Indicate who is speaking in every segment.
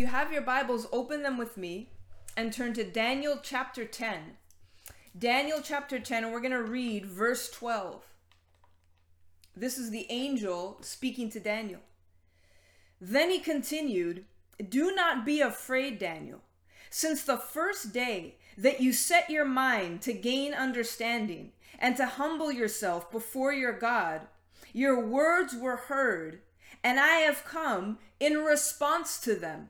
Speaker 1: you have your Bibles, open them with me and turn to Daniel chapter 10. Daniel chapter 10, and we're going to read verse 12. This is the angel speaking to Daniel. Then he continued, Do not be afraid, Daniel. Since the first day that you set your mind to gain understanding and to humble yourself before your God, your words were heard, and I have come in response to them.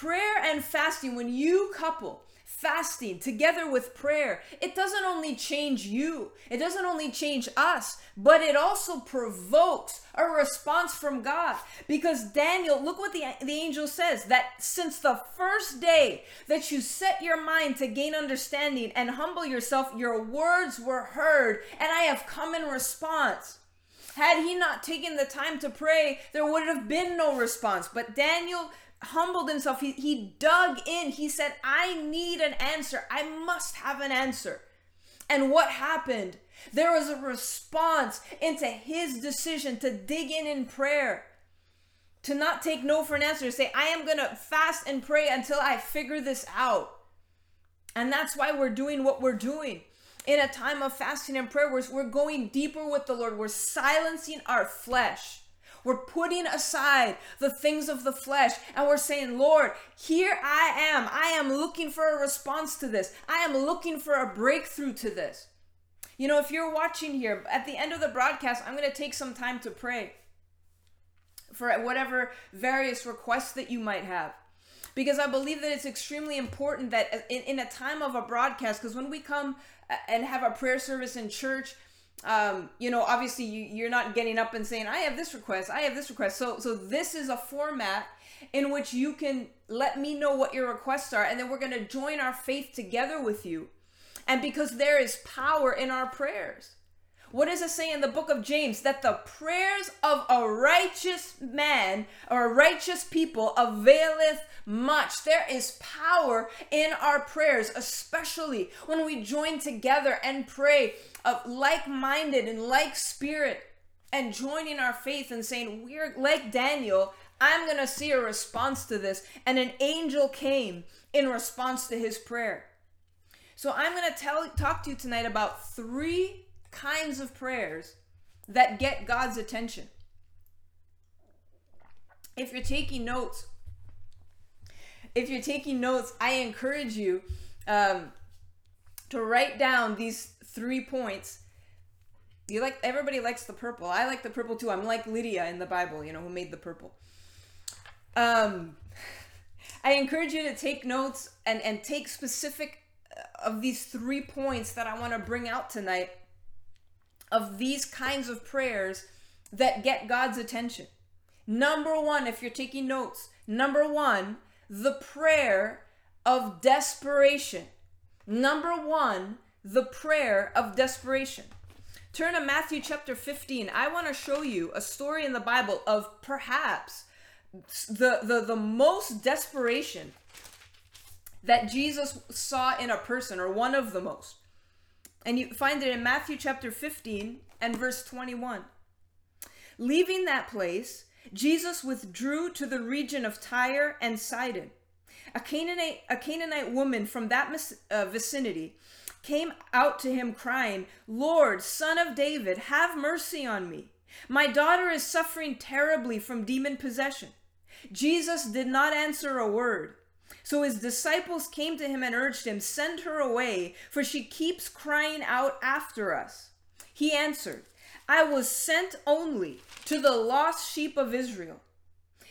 Speaker 1: Prayer and fasting, when you couple fasting together with prayer, it doesn't only change you, it doesn't only change us, but it also provokes a response from God. Because Daniel, look what the, the angel says that since the first day that you set your mind to gain understanding and humble yourself, your words were heard, and I have come in response. Had he not taken the time to pray, there would have been no response. But Daniel humbled himself. He, he dug in. He said, I need an answer. I must have an answer. And what happened? There was a response into his decision to dig in in prayer, to not take no for an answer, to say, I am going to fast and pray until I figure this out. And that's why we're doing what we're doing. In a time of fasting and prayer, we're, we're going deeper with the Lord. We're silencing our flesh we're putting aside the things of the flesh and we're saying, Lord, here I am. I am looking for a response to this. I am looking for a breakthrough to this. You know, if you're watching here, at the end of the broadcast, I'm going to take some time to pray for whatever various requests that you might have. Because I believe that it's extremely important that in, in a time of a broadcast, because when we come uh, and have a prayer service in church, um, you know, obviously you, you're not getting up and saying, I have this request, I have this request. So, so this is a format in which you can let me know what your requests are, and then we're going to join our faith together with you. And because there is power in our prayers. What does it say in the book of James? That the prayers of a righteous man or a righteous people availeth much. There is power in our prayers, especially when we join together and pray of like minded and like spirit and joining our faith and saying, We're like Daniel, I'm going to see a response to this. And an angel came in response to his prayer. So I'm going to tell talk to you tonight about three kinds of prayers that get God's attention. If you're taking notes, if you're taking notes, I encourage you um, to write down these three points. You like everybody likes the purple. I like the purple too. I'm like Lydia in the Bible, you know, who made the purple. Um, I encourage you to take notes and and take specific uh, of these three points that I want to bring out tonight of these kinds of prayers that get God's attention. Number 1, if you're taking notes, number 1, the prayer of desperation. Number 1, the prayer of desperation. Turn to Matthew chapter 15. I want to show you a story in the Bible of perhaps the, the, the most desperation that Jesus saw in a person, or one of the most. And you find it in Matthew chapter 15 and verse 21. Leaving that place, Jesus withdrew to the region of Tyre and Sidon. A Canaanite, a Canaanite woman from that uh, vicinity came out to him crying, Lord, son of David, have mercy on me. My daughter is suffering terribly from demon possession. Jesus did not answer a word. So his disciples came to him and urged him, Send her away, for she keeps crying out after us. He answered, I was sent only to the lost sheep of Israel.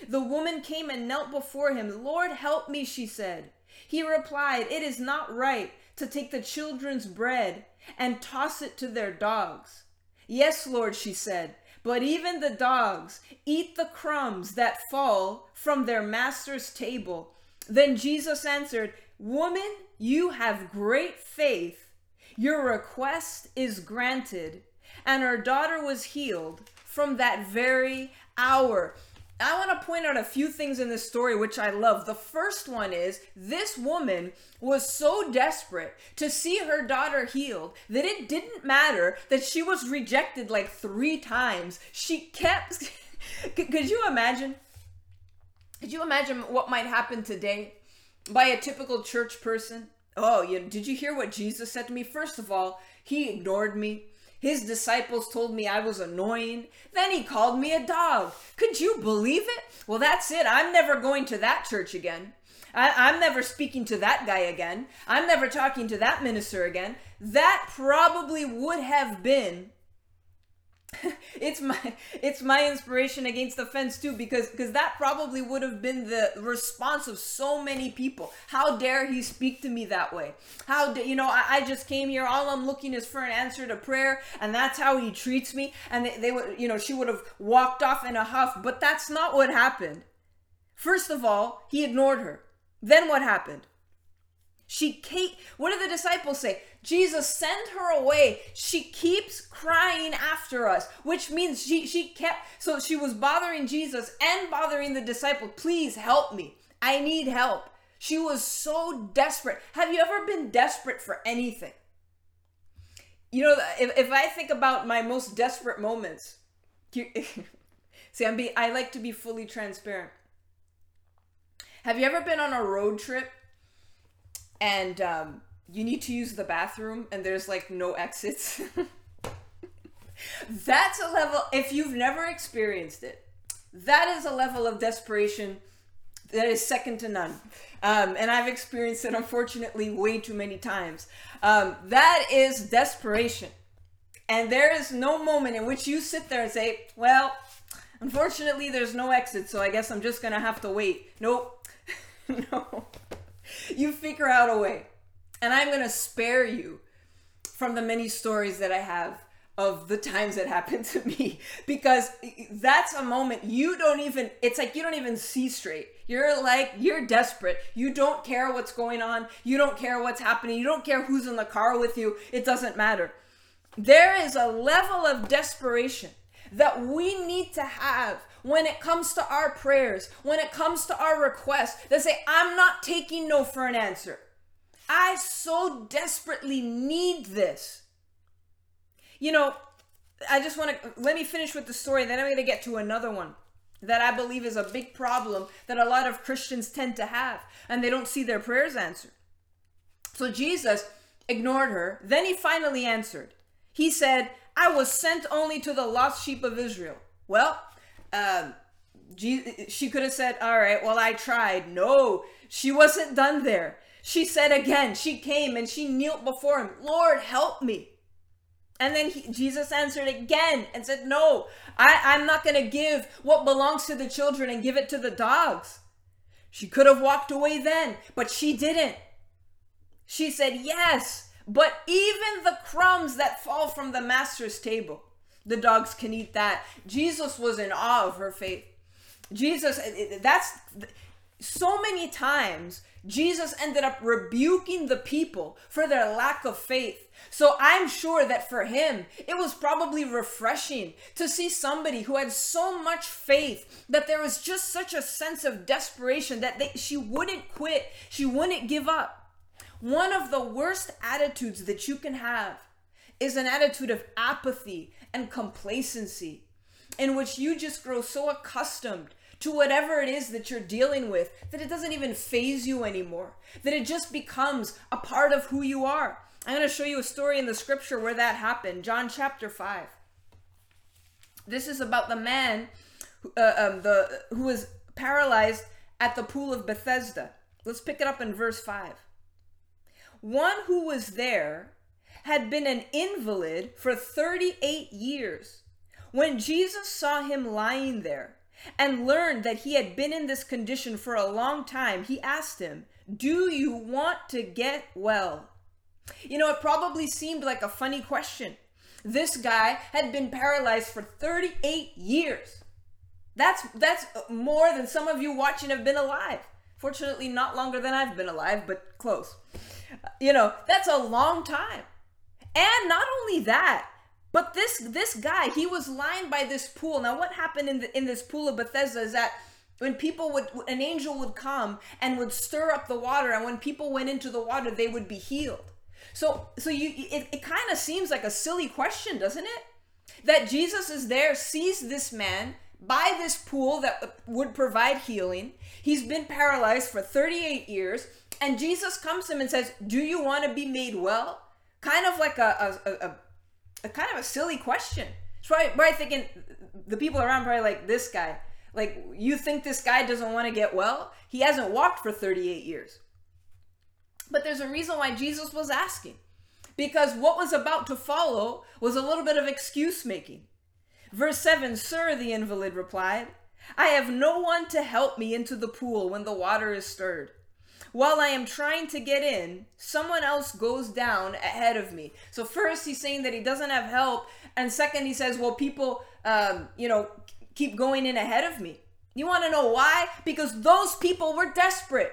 Speaker 1: The woman came and knelt before him. Lord, help me, she said. He replied, It is not right to take the children's bread and toss it to their dogs. Yes, Lord, she said, but even the dogs eat the crumbs that fall from their master's table. Then Jesus answered, Woman, you have great faith. Your request is granted. And her daughter was healed from that very hour. I want to point out a few things in this story which I love. The first one is this woman was so desperate to see her daughter healed that it didn't matter that she was rejected like three times. She kept. Could you imagine? Could you imagine what might happen today by a typical church person? Oh, you did you hear what Jesus said to me? First of all, he ignored me. His disciples told me I was annoying. Then he called me a dog. Could you believe it? Well, that's it. I'm never going to that church again. I, am never speaking to that guy again. I'm never talking to that minister again. That probably would have been it's my it's my inspiration against offense too because because that probably would have been the response of so many people. How dare he speak to me that way? How you know I, I just came here all i'm looking is for an answer to prayer and that's how he treats me. And they, they would you know she would have walked off in a huff but that's not what happened. First of all he ignored her. Then what happened she Kate, what do the disciples say? Jesus, send her away. She keeps crying after us, which means she she kept so she was bothering Jesus and bothering the disciple. Please help me. I need help. She was so desperate. Have you ever been desperate for anything? You know, if, if I think about my most desperate moments, you, see, I'm be I like to be fully transparent. Have you ever been on a road trip and um, you need to use the bathroom and there's like no exits. That's a level, if you've never experienced it, that is a level of desperation that is second to none. Um, and I've experienced it unfortunately way too many times. Um, that is desperation. And there is no moment in which you sit there and say, well, unfortunately, there's no exit, so I guess I'm just to have to wait. Nope. no you figure out a way. And I'm going to spare you from the many stories that I have of the times that happened to me. Because that's a moment you don't even it's like you don't even see straight. You're like you're desperate. You don't care what's going on. You don't care what's happening. You don't care who's in the car with you. It doesn't matter. There is a level of desperation that we need to have when it comes to our prayers, when it comes to our requests, that say, I'm not taking no for an answer. I so desperately need this. You know, I just want to let me finish with the story, then I'm going to get to another one that I believe is a big problem that a lot of Christians tend to have, and they don't see their prayers answered. So Jesus ignored her. Then he finally answered. He said, I was sent only to the lost sheep of Israel. Well, um, she could have said, All right, well, I tried. No, she wasn't done there. She said again, she came and she knelt before him, Lord, help me. And then he, Jesus answered again and said, No, I, I'm not going to give what belongs to the children and give it to the dogs. She could have walked away then, but she didn't. She said, Yes, but even the crumbs that fall from the master's table, the dogs can eat that. Jesus was in awe of her faith. Jesus, that's so many times Jesus ended up rebuking the people for their lack of faith. So I'm sure that for him, it was probably refreshing to see somebody who had so much faith that there was just such a sense of desperation that they, she wouldn't quit, she wouldn't give up. One of the worst attitudes that you can have is an attitude of apathy and complacency, in which you just grow so accustomed to whatever it is that you're dealing with that it doesn't even faze you anymore, that it just becomes a part of who you are. I'm going to show you a story in the scripture where that happened. John chapter 5. This is about the man uh, um, the, who was paralyzed at the pool of Bethesda. Let's pick it up in verse 5. One who was there had been an invalid for 38 years. When Jesus saw him lying there and learned that he had been in this condition for a long time, he asked him, Do you want to get well? You know, it probably seemed like a funny question. This guy had been paralyzed for 38 years. That's that's more than some of you watching have been alive. Fortunately, not longer than I've been alive, but close. You know, that's a long time. And not only that, but this this guy, he was lying by this pool. Now, what happened in the, in this pool of Bethesda is that when people would an angel would come and would stir up the water, and when people went into the water, they would be healed. So, so you it, it kind of seems like a silly question, doesn't it? That Jesus is there, sees this man by this pool that uh, would provide healing. He's been paralyzed for 38 years. And Jesus comes to him and says, Do you want to be made well? Kind of like a, a, a, a kind of a silly question. It's probably, thinking the people around probably like this guy. Like, you think this guy doesn't want to get well? He hasn't walked for 38 years. But there's a reason why Jesus was asking. Because what was about to follow was a little bit of excuse making. Verse 7 Sir, the invalid replied, I have no one to help me into the pool when the water is stirred. While I am trying to get in, someone else goes down ahead of me. So, first, he's saying that he doesn't have help. And second, he says, Well, people, um, you know, keep going in ahead of me. You want to know why? Because those people were desperate.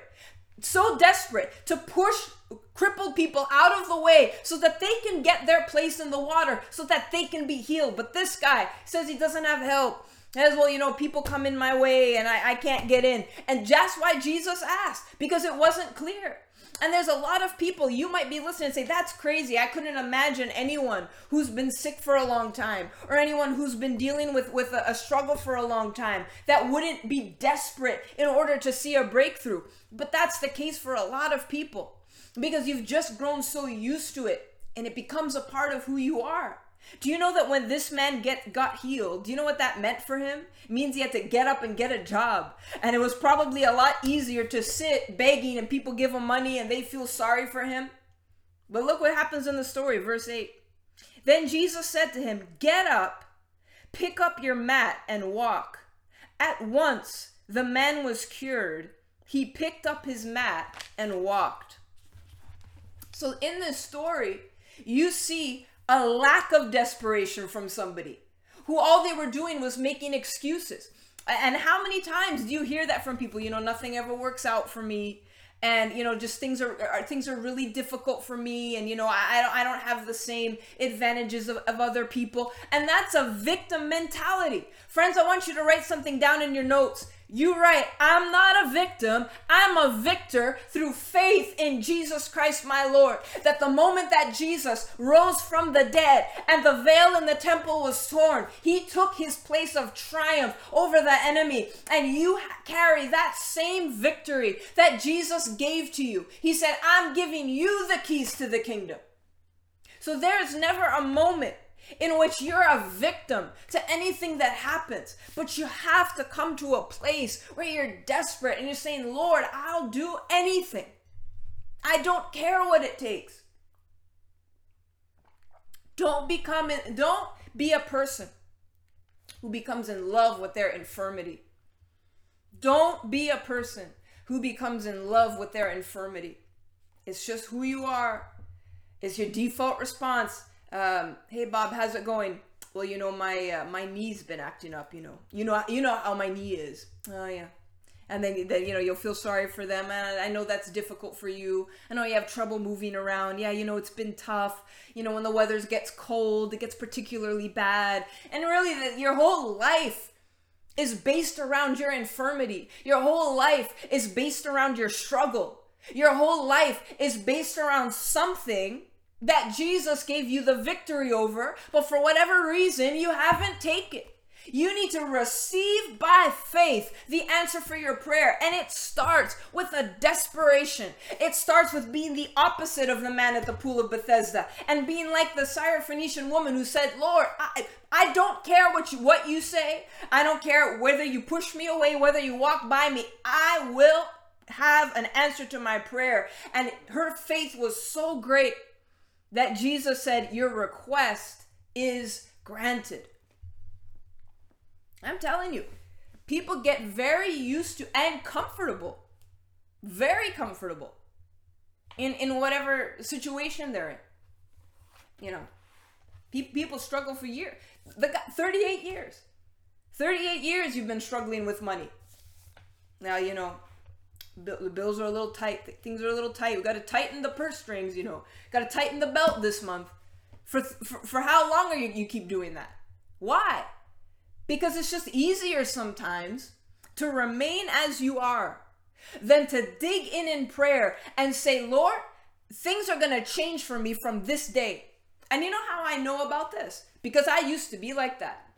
Speaker 1: So desperate to push crippled people out of the way so that they can get their place in the water so that they can be healed. But this guy says he doesn't have help. As well, you know, people come in my way and I, I can't get in. And that's why Jesus asked, because it wasn't clear. And there's a lot of people you might be listening and say, That's crazy. I couldn't imagine anyone who's been sick for a long time or anyone who's been dealing with, with a, a struggle for a long time that wouldn't be desperate in order to see a breakthrough. But that's the case for a lot of people because you've just grown so used to it and it becomes a part of who you are. Do you know that when this man get got healed, do you know what that meant for him? It means he had to get up and get a job. And it was probably a lot easier to sit begging and people give him money and they feel sorry for him. But look what happens in the story, verse 8. Then Jesus said to him, Get up, pick up your mat, and walk. At once the man was cured. He picked up his mat and walked. So in this story, you see a lack of desperation from somebody who all they were doing was making excuses. And how many times do you hear that from people? You know, nothing ever works out for me. And you know just things are, are, things are really difficult for me. And you know I, I don't i don't have the same advantages of, of other people. And that's a victim mentality. Friends i want you to write something down in your notes you right. I'm not a victim. I'm a victor through faith in Jesus Christ my Lord. That the moment that Jesus rose from the dead and the veil in the temple was torn, he took his place of triumph over the enemy. And you carry that same victory that Jesus gave to you. He said, I'm giving you the keys to the kingdom. So there's never a moment in which you're a victim to anything that happens. But you have to come to a place where you're desperate and you're saying, Lord, I'll do anything. I don't care what it takes. Don't become don't be a person who becomes in love with their infirmity. Don't be a person who becomes in love with their infirmity. It's just who you are. It's your default response um, hey Bob, how's it going? Well, you know my uh, my knee's been acting up. You know, you know you know how my knee is. Oh yeah. And then, then you know you'll feel sorry for them, and I know that's difficult for you. I know you have trouble moving around. Yeah, you know it's been tough. You know when the weather gets cold, it gets particularly bad, and really the, your whole life is based around your infirmity. Your whole life is based around your struggle. Your whole life is based around something that Jesus gave you the victory over, but for whatever reason, you haven't taken. You need to receive by faith the answer for your prayer. And it starts with a desperation. It starts with being the opposite of the man at the pool of Bethesda and being like the Syrophoenician woman who said, Lord, I, I don't care what you, what you say. I don't care whether you push me away, whether you walk by me. I will have an answer to my prayer. And her faith was so great that Jesus said, Your request is granted. I'm telling you, people get very used to and comfortable, very comfortable in, in whatever situation they're in. You know, pe- people struggle for years. The guy, 38 years. 38 years you've been struggling with money. Now, you know, the bills are a little tight. Things are a little tight. We got to tighten the purse strings. You know, got to tighten the belt this month. For, for for how long are you you keep doing that? Why? Because it's just easier sometimes to remain as you are than to dig in in prayer and say, Lord, things are gonna change for me from this day. And you know how I know about this? Because I used to be like that.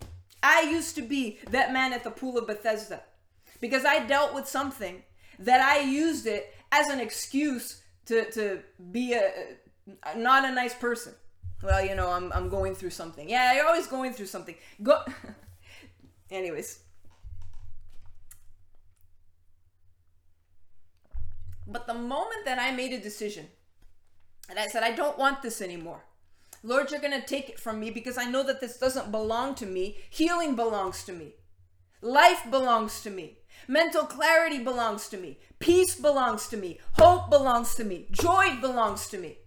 Speaker 1: I used to be that man at the pool of Bethesda because I dealt with something that I used it as an excuse to, to be a, not a nice person. Well, you know, I'm, I'm going through something. Yeah, you're always going through something. Go. Anyways. But the moment that I made a decision and I said, I don't want this anymore. Lord, you're going to take it from me because I know that this doesn't belong to me. Healing belongs to me. Life belongs to me. Mental clarity belongs to me. Peace belongs to me. Hope belongs to me. Joy belongs to me.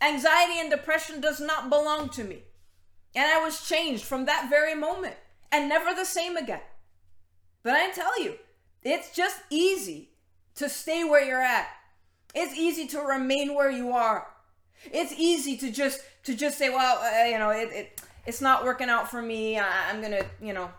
Speaker 1: Anxiety and depression does not belong to me. And I was changed from that very moment and never the same again. But I tell you, it's just easy to stay where you're at. It's easy to remain where you are. It's easy to just to just say, well, uh, you know, it, it it's not working out for me. I, I'm gonna, you know,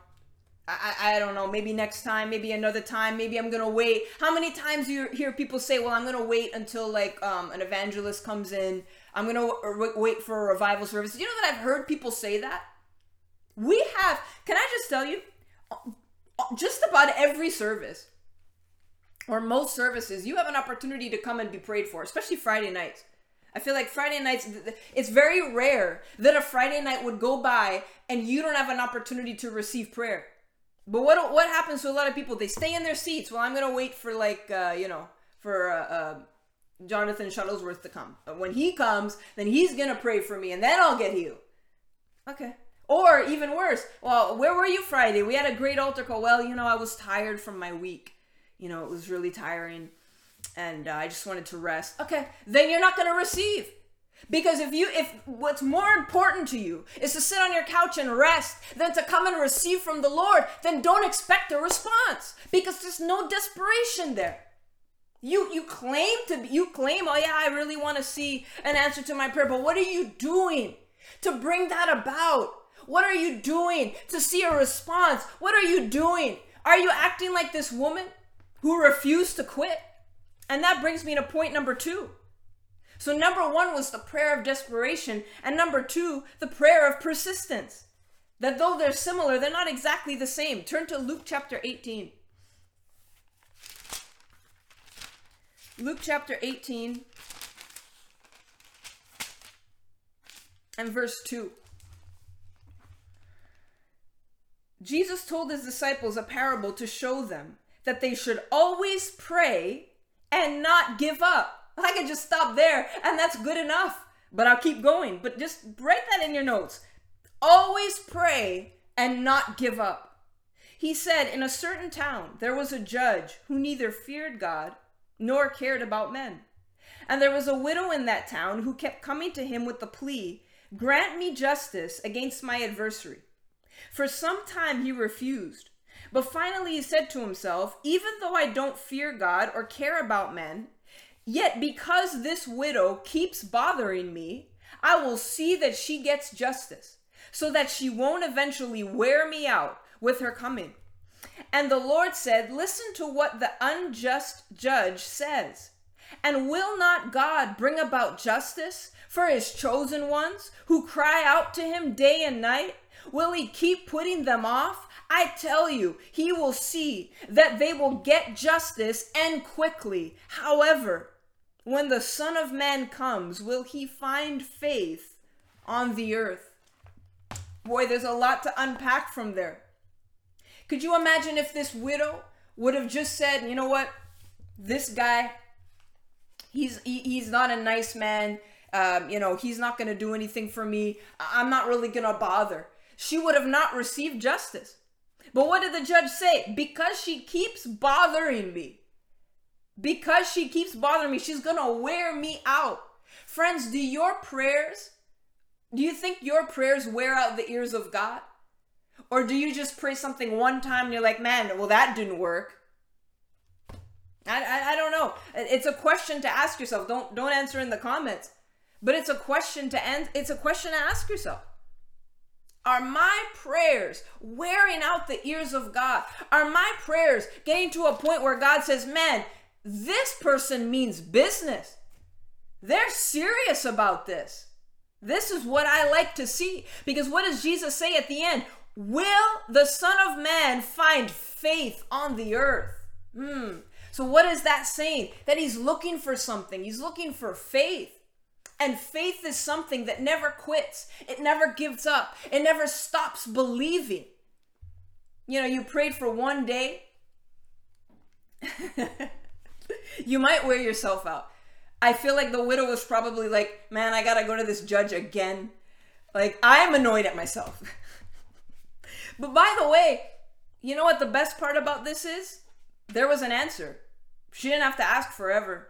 Speaker 1: I, I don't know, maybe next time, maybe another time, maybe I'm gonna wait. How many times you hear people say, well, I'm gonna wait until like um, an evangelist comes in, I'm gonna w- wait for a revival service. You know that I've heard people say that? We have, can I just tell you, just about every service or most services, you have an opportunity to come and be prayed for, especially Friday nights. I feel like Friday nights, it's very rare that a Friday night would go by and you don't have an opportunity to receive prayer. But what what happens to a lot of people? They stay in their seats. Well, I'm gonna wait for like uh, you know for uh, uh, Jonathan Shuttlesworth to come. When he comes, then he's gonna pray for me, and then I'll get healed. Okay. Or even worse, well, where were you Friday? We had a great altar call. Well, you know, I was tired from my week. You know, it was really tiring, and uh, I just wanted to rest. Okay, then you're not gonna receive. Because if you if what's more important to you is to sit on your couch and rest than to come and receive from the Lord, then don't expect a response because there's no desperation there. You you claim to you claim, "Oh yeah, I really want to see an answer to my prayer." But what are you doing to bring that about? What are you doing to see a response? What are you doing? Are you acting like this woman who refused to quit? And that brings me to point number 2 so, number one was the prayer of desperation, and number two, the prayer of persistence. That though they're similar, they're not exactly the same. Turn to Luke chapter 18. Luke chapter 18 and verse 2. Jesus told his disciples a parable to show them that they should always pray and not give up. I can just stop there and that's good enough. But I'll keep going. But just write that in your notes. Always pray and not give up. He said, In a certain town there was a judge who neither feared God nor cared about men. And there was a widow in that town who kept coming to him with the plea, Grant me justice against my adversary. For some time he refused. But finally he said to himself, Even though I don't fear God or care about men, Yet because this widow keeps bothering me, I will see that she gets justice, so that she won't eventually wear me out with her coming. And the Lord said, Listen to what the unjust judge says. And will not God bring about justice for his chosen ones who cry out to him day and night? Will he keep putting them off? I tell you, he will see that they will get justice and quickly. However, when the Son of Man comes, will he find faith on the earth? Boy, there's a lot to unpack from there. Could you imagine if this widow would have just said, you know what? This guy, he's he, he's not a nice man. Um, you know, he's not going to do anything for me. I'm not really going to bother. She would have not received justice. But what did the judge say? Because she keeps bothering me because she keeps bothering me, she's gonna wear me out. Friends, do your prayers, do you think your prayers wear out the ears of God? Or do you just pray something one time and you're like, man, well, that didn't work? I, I, I don't know. It's a question to ask yourself. Don't don't answer in the comments. But it's a question to end. It's a question to ask yourself. Are my prayers wearing out the ears of God? Are my prayers getting to a point where God says, man, this person means business. They're serious about this. This is what I like to see. Because what does Jesus say at the end? will the Son of Man find faith on the earth? Hmm. So, what is that saying? That he's looking for something, he's looking for faith. And faith is something that never quits, it never gives up, it never stops believing. You know, you prayed for one day, you might wear yourself out. I feel like the widow was probably like, man, I gotta go to this judge again. Like, I'm annoyed at myself. but by the way, you know what the best part about this is? There was an answer. She didn't have to ask forever.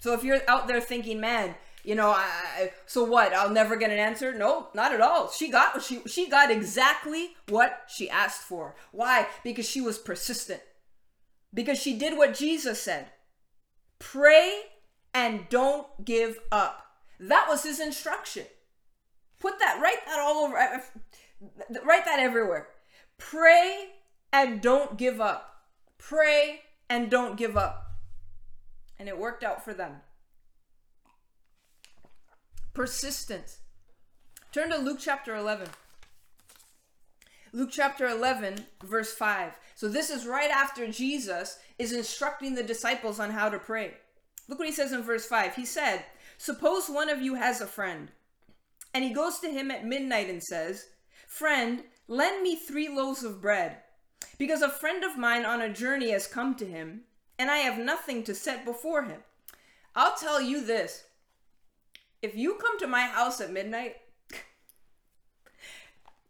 Speaker 1: So if you're out there thinking, man, you know, I, so what? I'll never get an answer? No, not at all. She got she she got exactly what she asked for. Why? Because she was persistent. Because she did what Jesus said. Pray and don't give up. That was his instruction. Put that, write that all over, uh, uh, write that everywhere. Pray and don't give up. Pray and don't give up. And it worked out for them. Persistence. Turn to Luke chapter 11. Luke chapter 11, verse 5. So, this is right after Jesus is instructing the disciples on how to pray. Look what he says in verse 5. He said, Suppose one of you has a friend, and he goes to him at midnight and says, Friend, lend me three loaves of bread, because a friend of mine on a journey has come to him, and I have nothing to set before him. I'll tell you this if you come to my house at midnight,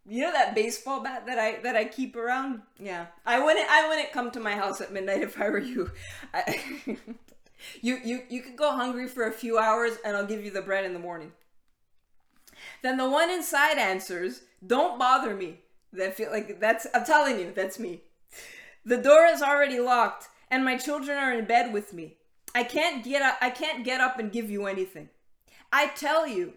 Speaker 1: you know that baseball bat that I that I keep around? Yeah, I wouldn't I wouldn't come to my house at midnight if I were you. I, you you you could go hungry for a few hours, and I'll give you the bread in the morning. Then the one inside answers, "Don't bother me." That feel like that's I'm telling you, that's me. The door is already locked, and my children are in bed with me. I can't get up. I can't get up and give you anything. I tell you,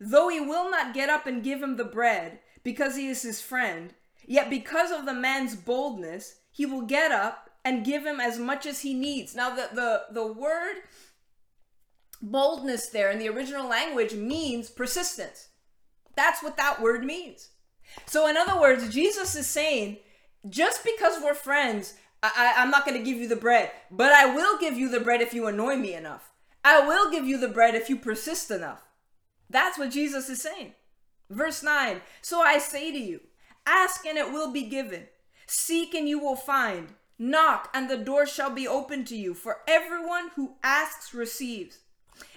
Speaker 1: though he will not get up and give him the bread because he is his friend, yet because of the man's boldness, he will get up and give him as much as he needs. Now, the, the, the word boldness there in the original language means persistence. That's what that word means. So, in other words, Jesus is saying, just because we're friends, I, am not going to give you the bread, but I will give you the bread if you annoy me enough. I will give you the bread if you persist enough. That's what Jesus is saying. Verse 9 So I say to you, ask and it will be given, seek and you will find, knock and the door shall be opened to you. For everyone who asks receives,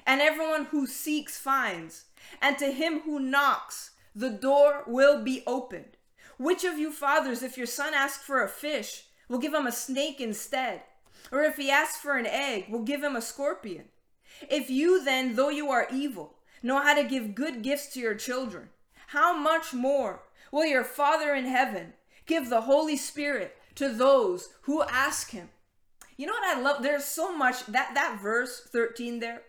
Speaker 1: and everyone who seeks finds, and to him who knocks, the door will be opened. Which of you fathers, if your son asks for a fish, will give him a snake instead? Or if he asks for an egg, will give him a scorpion? If you then, though you are evil, know how to give good gifts to your children, how much more will your Father in heaven give the Holy Spirit to those who ask him? You know what I love? There's so much that that verse 13 there.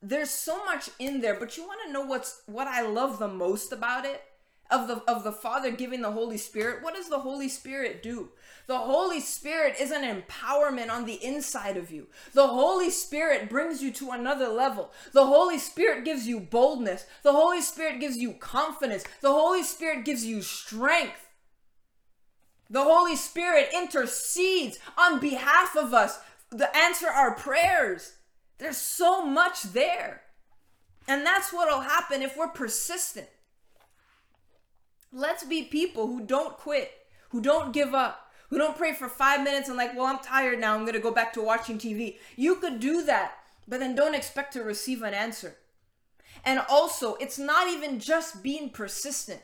Speaker 1: There's so much in there, but you want to know what's what I love the most about it? Of the of the Father giving the Holy Spirit. What does the Holy Spirit do? The Holy Spirit is an empowerment on the inside of you. The Holy Spirit brings you to another level. The Holy Spirit gives you boldness. The Holy Spirit gives you confidence. The Holy Spirit gives you strength. The Holy Spirit intercedes on behalf of us to answer our prayers. There's so much there. And that's what'll happen if we're persistent. Let's be people who don't quit, who don't give up, who don't pray for five minutes and like, well, I'm tired now. I'm going to go back to watching TV. You could do that, but then don't expect to receive an answer. And also, it's not even just being persistent.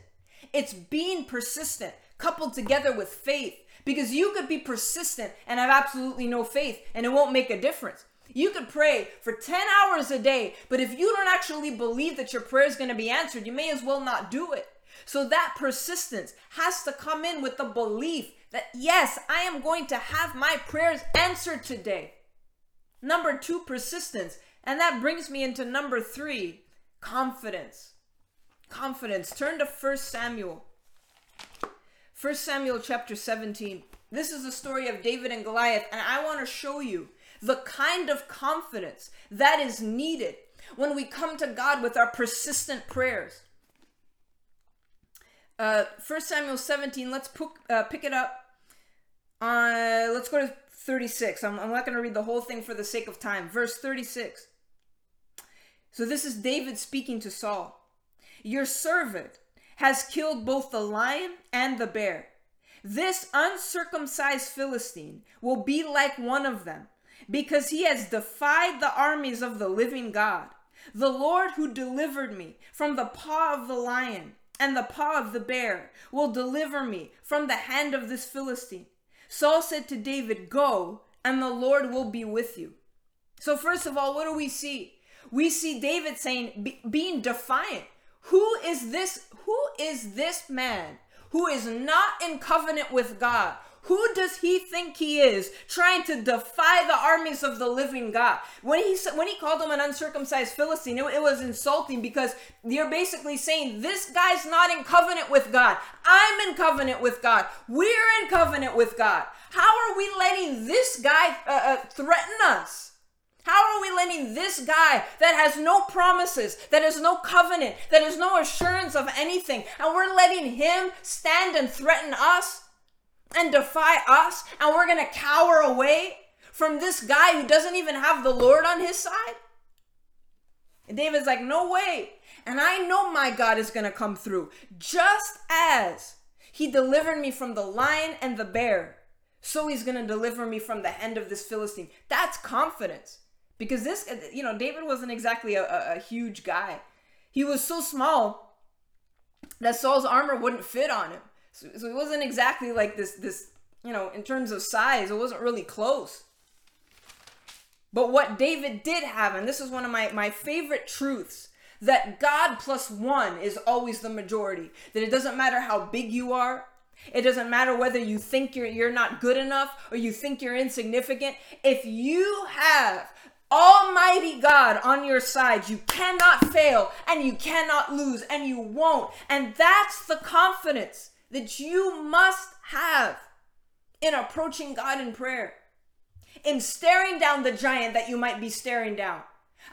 Speaker 1: It's being persistent coupled together with faith. Because you could be persistent and have absolutely no faith, and it won't make a difference. You could pray for 10 hours a day, but if you don't actually believe that your prayer is going to be answered, you may as well not do it. So that persistence has to come in with the belief that yes, I am going to have my prayers answered today. Number two, persistence. And that brings me into number three, confidence. Confidence. Turn to 1 Samuel. 1 Samuel chapter 17. This is the story of David and Goliath, and I want to show you the kind of confidence that is needed when we come to God with our persistent prayers. Uh, 1 Samuel 17, let's pick, uh, pick it up. Uh, let's go to 36. I'm, I'm not going to read the whole thing for the sake of time. Verse 36. So this is David speaking to Saul. Your servant has killed both the lion and the bear. This uncircumcised Philistine will be like one of them, because he has defied the armies of the living God. The Lord who delivered me from the paw of the lion and the paw of the bear will deliver me from the hand of this Philistine. Saul said to David, Go, and the Lord will be with you. So, first of all, what do we see? We see David saying, be, being defiant. Who is this? Who is this man who is not in covenant with God? Who does he think he is trying to defy the armies of the living God? When he when he called him an uncircumcised Philistine, it, it was insulting because you're basically saying this guy's not in covenant with God. I'm in covenant with God. We're in covenant with God. How are we letting this guy uh, uh, threaten us? How are we letting this guy that has no promises, that has no covenant, that has no assurance of anything, and we're letting him stand and threaten us? And defy us, and we're going to cower away from this guy who doesn't even have the Lord on his side? And David's like, No way. And I know my God is going to come through. Just as he delivered me from the lion and the bear, so he's going to deliver me from the hand of this Philistine. That's confidence. Because this, you know, David wasn't exactly a, a, a huge guy. He was so small that Saul's armor wouldn't fit on him. So, so it wasn't exactly like this this you know in terms of size, it wasn't really close. But what David did have, and this is one of my, my favorite truths, that God plus one is always the majority. That it doesn't matter how big you are, it doesn't matter whether you think you're you're not good enough or you think you're insignificant. If you have Almighty God on your side, you cannot fail and you cannot lose and you won't. And that's the confidence that you must have in approaching God in prayer, in staring down the giant that you might be staring down.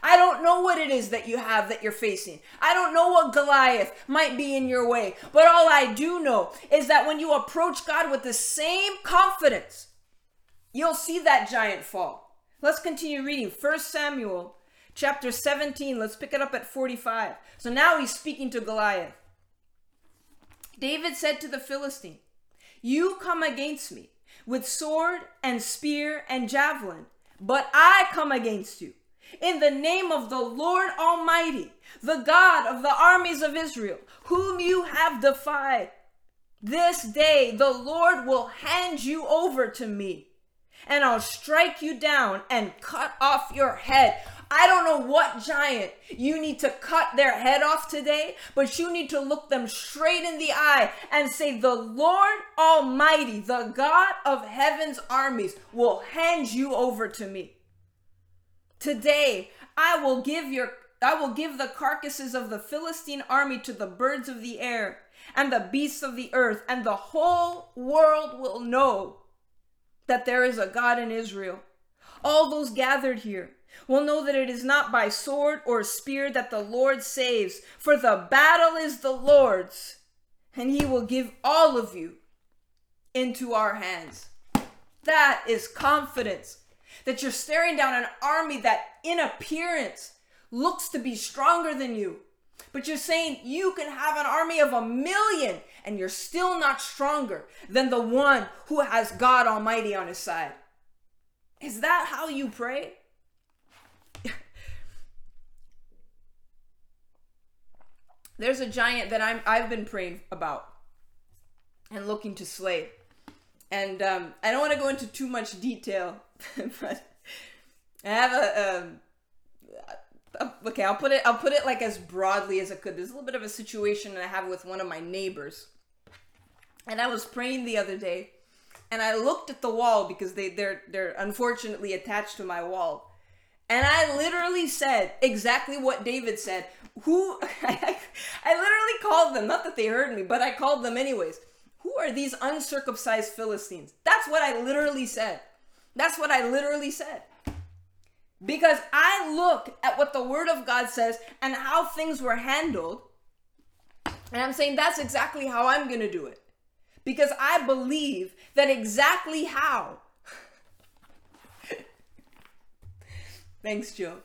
Speaker 1: I don't know what it is that you have that you're facing. I don't know what Goliath might be in your way. But all I do know is that when you approach God with the same confidence, you'll see that giant fall. Let's continue reading 1 Samuel chapter 17. Let's pick it up at 45. So now he's speaking to Goliath. David said to the Philistine, You come against me with sword and spear and javelin, but I come against you in the name of the Lord Almighty, the God of the armies of Israel, whom you have defied. This day the Lord will hand you over to me, and I'll strike you down and cut off your head. I don't know what giant you need to cut their head off today, but you need to look them straight in the eye and say, The Lord Almighty, the God of heaven's armies, will hand you over to me. Today, I will give your I will give the carcasses of the Philistine army to the birds of the air and the beasts of the earth, and the whole world will know that there is a God in Israel. All those gathered here will know that it is not by sword or spear that the Lord saves, for the battle is the Lord's, and he will give all of you into our hands. That is confidence. That you're staring down an army that, in appearance, looks to be stronger than you. But you're saying you can have an army of a million and you're still not stronger than the one who has God Almighty on his side. Is that how you pray? There's a giant that I'm I've been praying about and looking to slay. And um, I don't want to go into too much detail, but I have a, um, okay. I'll put it. I'll put it like as broadly as I could. There's a little bit of a situation that I have with one of my neighbors, and I was praying the other day, and I looked at the wall because they they're they're unfortunately attached to my wall, and I literally said exactly what David said who I, literally called them not that they heard me but i called them anyways who are these uncircumcised philistines that's what i literally said that's what i literally said because i look at what the word of god says and how things were handled And I'm saying that's exactly how I'm going to do it. Because I believe that exactly how. Thanks, Joe.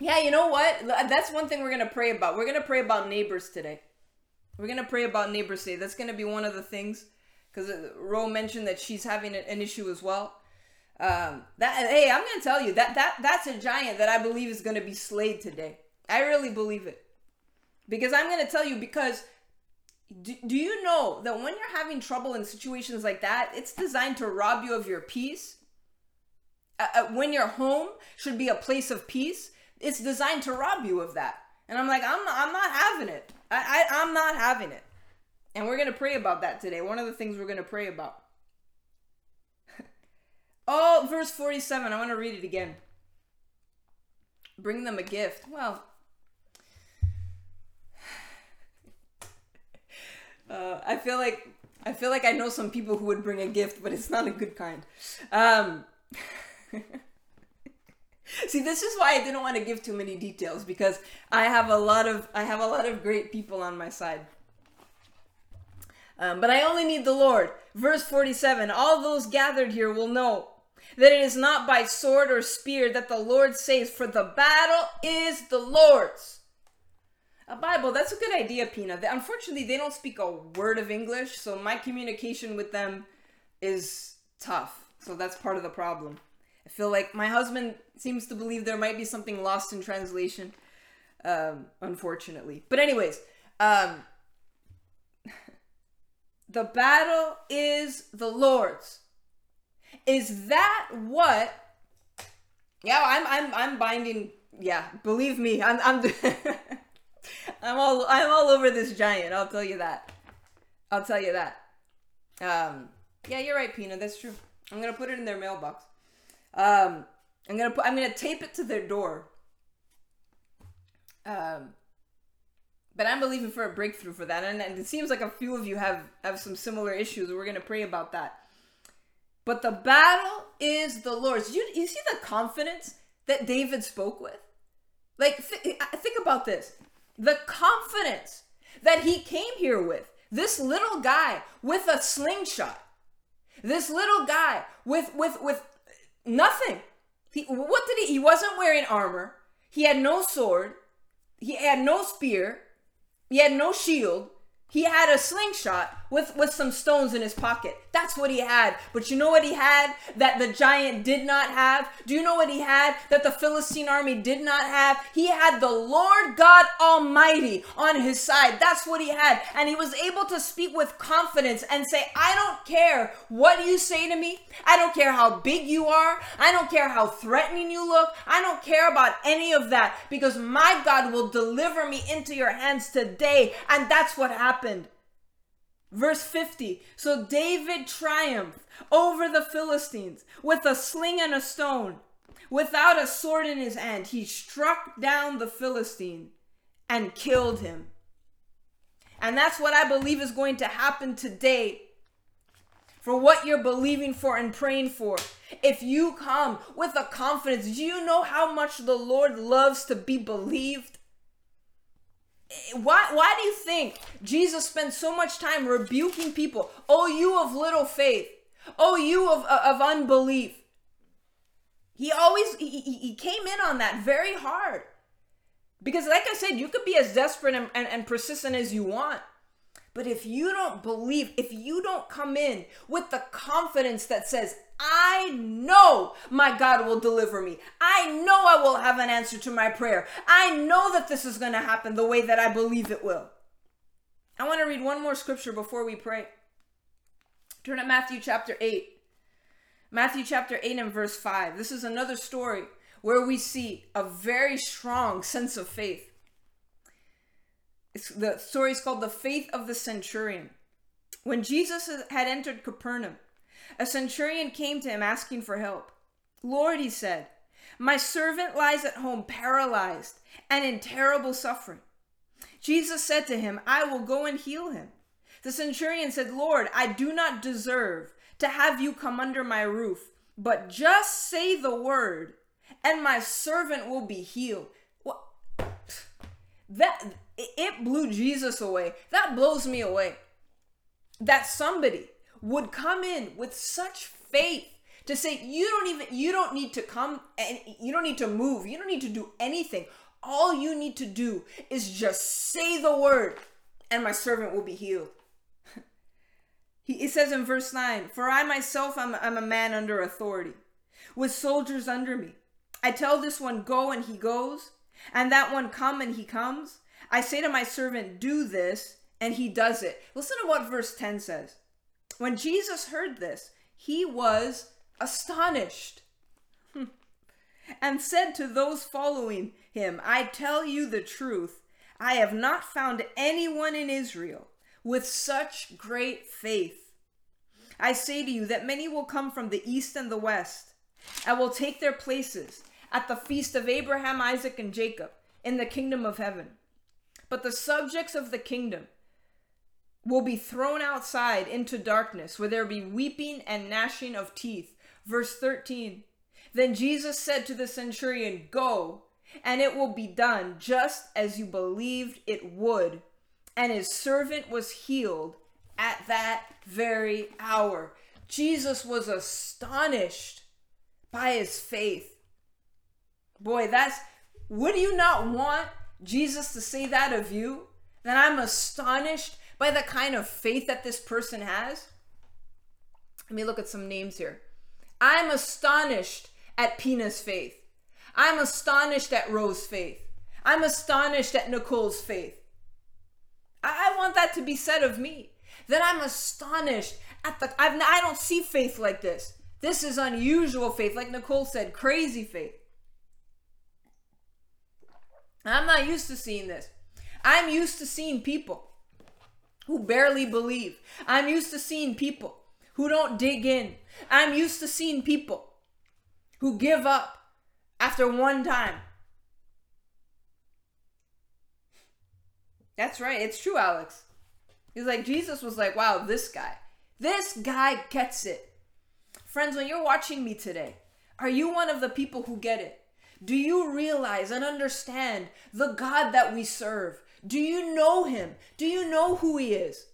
Speaker 1: Yeah, you know what? That's one thing we're going to pray about. We're going to pray about neighbors today. We're going to pray about neighbors today. That's going to be one of the things because Ro mentioned that she's having an issue as well. Um, that hey, I'm gonna tell you that that that's a giant that I believe is gonna be slayed today. I really believe it because I'm gonna tell you because do, do you know that when you're having trouble in situations like that, it's designed to rob you of your peace. Uh, when your home should be a place of peace, it's designed to rob you of that. And I'm like, I'm not, I'm not having it. I, I I'm not having it. And we're gonna pray about that today. One of the things we're gonna pray about. oh, verse 47. I want to read it again. Bring them a gift. Well, uh, I feel like I feel like I know some people who would bring a gift, but it's not a good kind. Um, See, this is why I didn't want to give too many details because I have a lot of I have a lot of great people on my side. Um, but I only need the Lord. Verse 47 All those gathered here will know that it is not by sword or spear that the Lord saves, for the battle is the Lord's. A Bible, that's a good idea, Pina. Unfortunately, they don't speak a word of English, so my communication with them is tough. So that's part of the problem. I feel like my husband seems to believe there might be something lost in translation, um, unfortunately. But, anyways, um, the battle is the Lord's. Is that what? Yeah, I'm I'm I'm binding. Yeah, believe me, I'm I'm I'm all I'm all over this giant. I'll tell you that. I'll tell you that. Um, yeah, you're right, Pina. That's true. I'm gonna put it in their mailbox. Um, I'm gonna put I'm gonna tape it to their door. Um, but I'm believing for a breakthrough for that, and, and it seems like a few of you have have some similar issues. We're gonna pray about that. But the battle is the Lord's. You you see the confidence that David spoke with. Like th- think about this, the confidence that he came here with. This little guy with a slingshot. This little guy with with with nothing. He, what did he? He wasn't wearing armor. He had no sword. He had no spear. He had no shield. He had a slingshot with, with some stones in his pocket. That's what he had. But you know what he had that the giant did not have? Do you know what he had that the Philistine army did not have? He had the Lord God Almighty on his side. That's what he had. And he was able to speak with confidence and say, I don't care what you say to me. I don't care how big you are. I don't care how threatening you look. I don't care about any of that because my God will deliver me into your hands today. And that's what happened. Verse 50 So David triumphed over the Philistines with a sling and a stone. Without a sword in his hand, he struck down the Philistine and killed him. And that's what I believe is going to happen today for what you're believing for and praying for. If you come with a confidence, do you know how much the Lord loves to be believed? Why why do you think Jesus spent so much time rebuking people? Oh, you of little faith. Oh, you of of unbelief. He always he, he came in on that very hard. Because like I said, you could be as desperate and, and, and persistent as you want. But if you don't believe, if you don't come in with the confidence that says, I know my God will deliver me. I know I will have an answer to my prayer. I know that this is going to happen the way that I believe it will. I want to read one more scripture before we pray. Turn to Matthew chapter 8. Matthew chapter 8 and verse 5. This is another story where we see a very strong sense of faith. It's, the story is called The Faith of the Centurion. When Jesus had entered Capernaum, a centurion came to him asking for help. Lord, he said, my servant lies at home paralyzed and in terrible suffering. Jesus said to him, I will go and heal him. The centurion said, Lord, I do not deserve to have you come under my roof, but just say the word, and my servant will be healed. That it blew Jesus away. That blows me away. That somebody would come in with such faith to say you don't even you don't need to come and you don't need to move. You don't need to do anything. All you need to do is just say the word and my servant will be healed. he, it says in verse 9, For I myself am I'm a man under authority, with soldiers under me. I tell this one, Go, and he goes, and that one, Come, and he comes. I say to my servant, Do this, and he does it. Listen to what verse 10 says. When Jesus heard this, he was astonished and said to those following him, I tell you the truth, I have not found anyone in Israel with such great faith. I say to you that many will come from the east and the west and will take their places at the feast of Abraham, Isaac, and Jacob in the kingdom of heaven. But the subjects of the kingdom will be thrown outside into darkness, where there be weeping and gnashing of teeth. Verse 13 Then Jesus said to the centurion, Go, and it will be done just as you believed it would. And his servant was healed at that very hour. Jesus was astonished by his faith. Boy, that's, would you not want Jesus to say that of you? That I'm astonished by the kind of faith that this person has? Let me look at some names here. I'm astonished at Pina's faith. I'm astonished at Rose's faith. I'm astonished at Nicole's faith. I, I want that to be said of me. That I'm astonished at the. I've, I don't see faith like this. This is unusual faith, like Nicole said, crazy faith. I'm not used to seeing this. I'm used to seeing people who barely believe. I'm used to seeing people who don't dig in. I'm used to seeing people who give up after one time. That's right. It's true, Alex. He's like, Jesus was like, wow, this guy. This guy gets it. Friends, when you're watching me today, are you one of the people who get it? Do you realize and understand the God that we serve? Do you know him? Do you know who he is?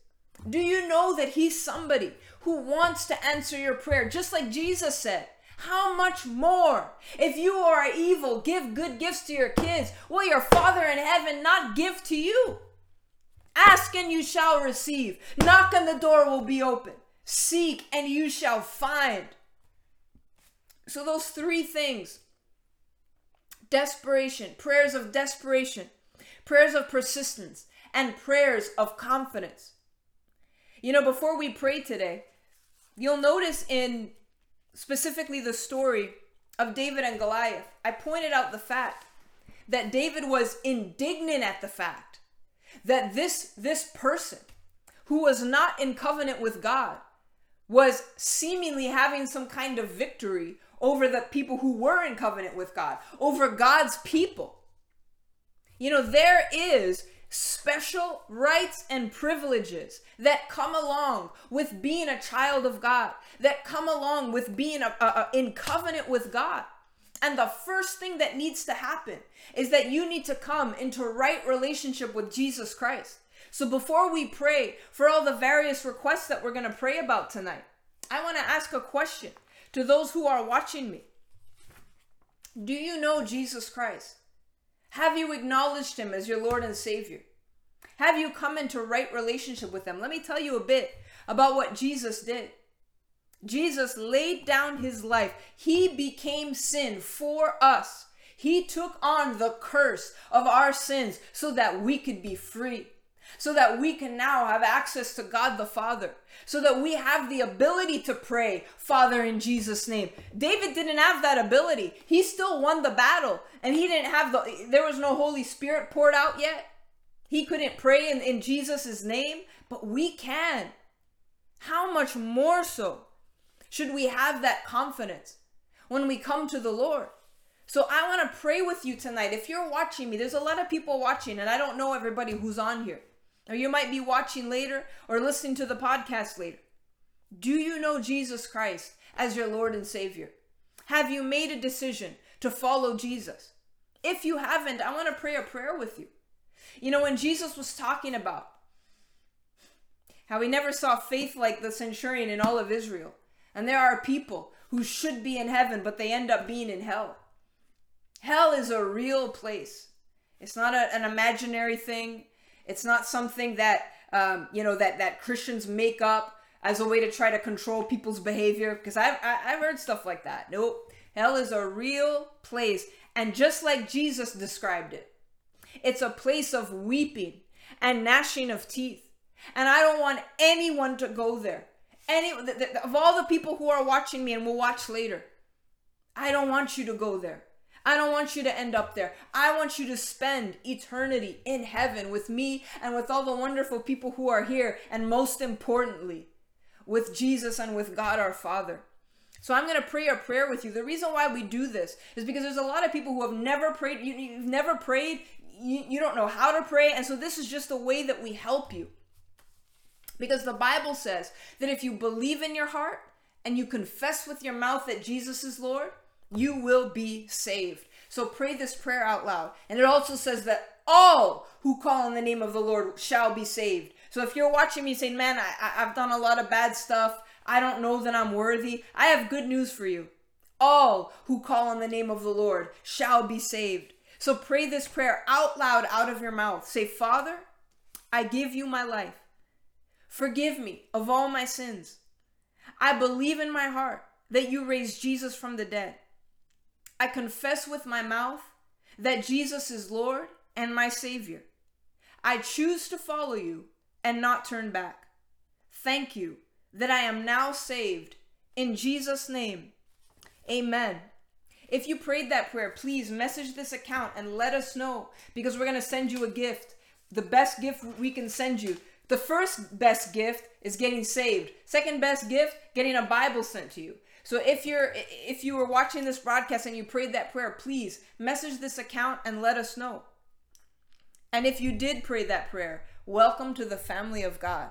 Speaker 1: Do you know that he's somebody who wants to answer your prayer, just like Jesus said? How much more? If you are evil, give good gifts to your kids. Will your Father in heaven not give to you? Ask and you shall receive. Knock and the door will be open. Seek and you shall find. So, those three things desperation, prayers of desperation, prayers of persistence, and prayers of confidence. You know, before we pray today, you'll notice in specifically the story of David and Goliath, I pointed out the fact that David was indignant at the fact that this this person who was not in covenant with God was seemingly having some kind of victory over the people who were in covenant with God, over God's people. You know, there is special rights and privileges that come along with being a child of God, that come along with being a, a, a, in covenant with God. And the first thing that needs to happen is that you need to come into right relationship with Jesus Christ. So before we pray for all the various requests that we're going to pray about tonight, I want to ask a question to those who are watching me. Do you know Jesus Christ? Have you acknowledged him as your Lord and Savior? Have you come into right relationship with him? Let me tell you a bit about what Jesus did. Jesus laid down his life. He became sin for us. He took on the curse of our sins so that we could be free so that we can now have access to God the Father, so that we have the ability to pray, Father, in Jesus' name. David didn't have that ability. He still won the battle, and he didn't have the, there was no Holy Spirit poured out yet. He couldn't pray in, in Jesus' name, but we can. How much more so should we have that confidence when we come to the Lord? So I want to pray with you tonight. If you're watching me, there's a lot of people watching, and I don't know everybody who's on here or you might be watching later or listening to the podcast later. Do you know Jesus Christ as your Lord and Savior? Have you made a decision to follow Jesus? If you haven't, I want to pray a prayer with you. You know, when Jesus was talking about how he never saw faith like the centurion in all of Israel, and there are people who should be in heaven, but they end up being in hell. Hell is a real place. It's not a, an imaginary thing. It's not something that um, you know that that Christians make up as a way to try to control people's behavior. Because I've I've heard stuff like that. Nope, hell is a real place, and just like Jesus described it, it's a place of weeping and gnashing of teeth. And I don't want anyone to go there. Any of all the people who are watching me and will watch later, I don't want you to go there. I don't want you to end up there. I want you to spend eternity in heaven with me and with all the wonderful people who are here, and most importantly, with Jesus and with God our Father. So I'm going to pray a prayer with you. The reason why we do this is because there's a lot of people who have never prayed. You, have never prayed. You, you don't know how to pray. And so this is just a way that we help you. Because the Bible says that if you believe in your heart and you confess with your mouth that Jesus is Lord, you will be saved. So pray this prayer out loud. And it also says that all who call on the name of the Lord shall be saved. So if you're watching me saying, man, I, I've done a lot of bad stuff, I don't know that I'm worthy, I have good news for you. All who call on the name of the Lord shall be saved. So pray this prayer out loud out of your mouth. Say, Father, I give you my life. Forgive me of all my sins. I believe in my heart that you raised Jesus from the dead. I confess with my mouth that Jesus is Lord and my Savior. I choose to follow you and not turn back. Thank you that I am now saved. In Jesus' name, amen. If you prayed that prayer, please message this account and let us know because we're going to send you a gift. The best gift we can send you. The first best gift is getting saved. Second best gift, getting a Bible sent to you. So if you're if you were watching this broadcast and you prayed that prayer, please message this account and let us know. And if you did pray that prayer, welcome to the family of God.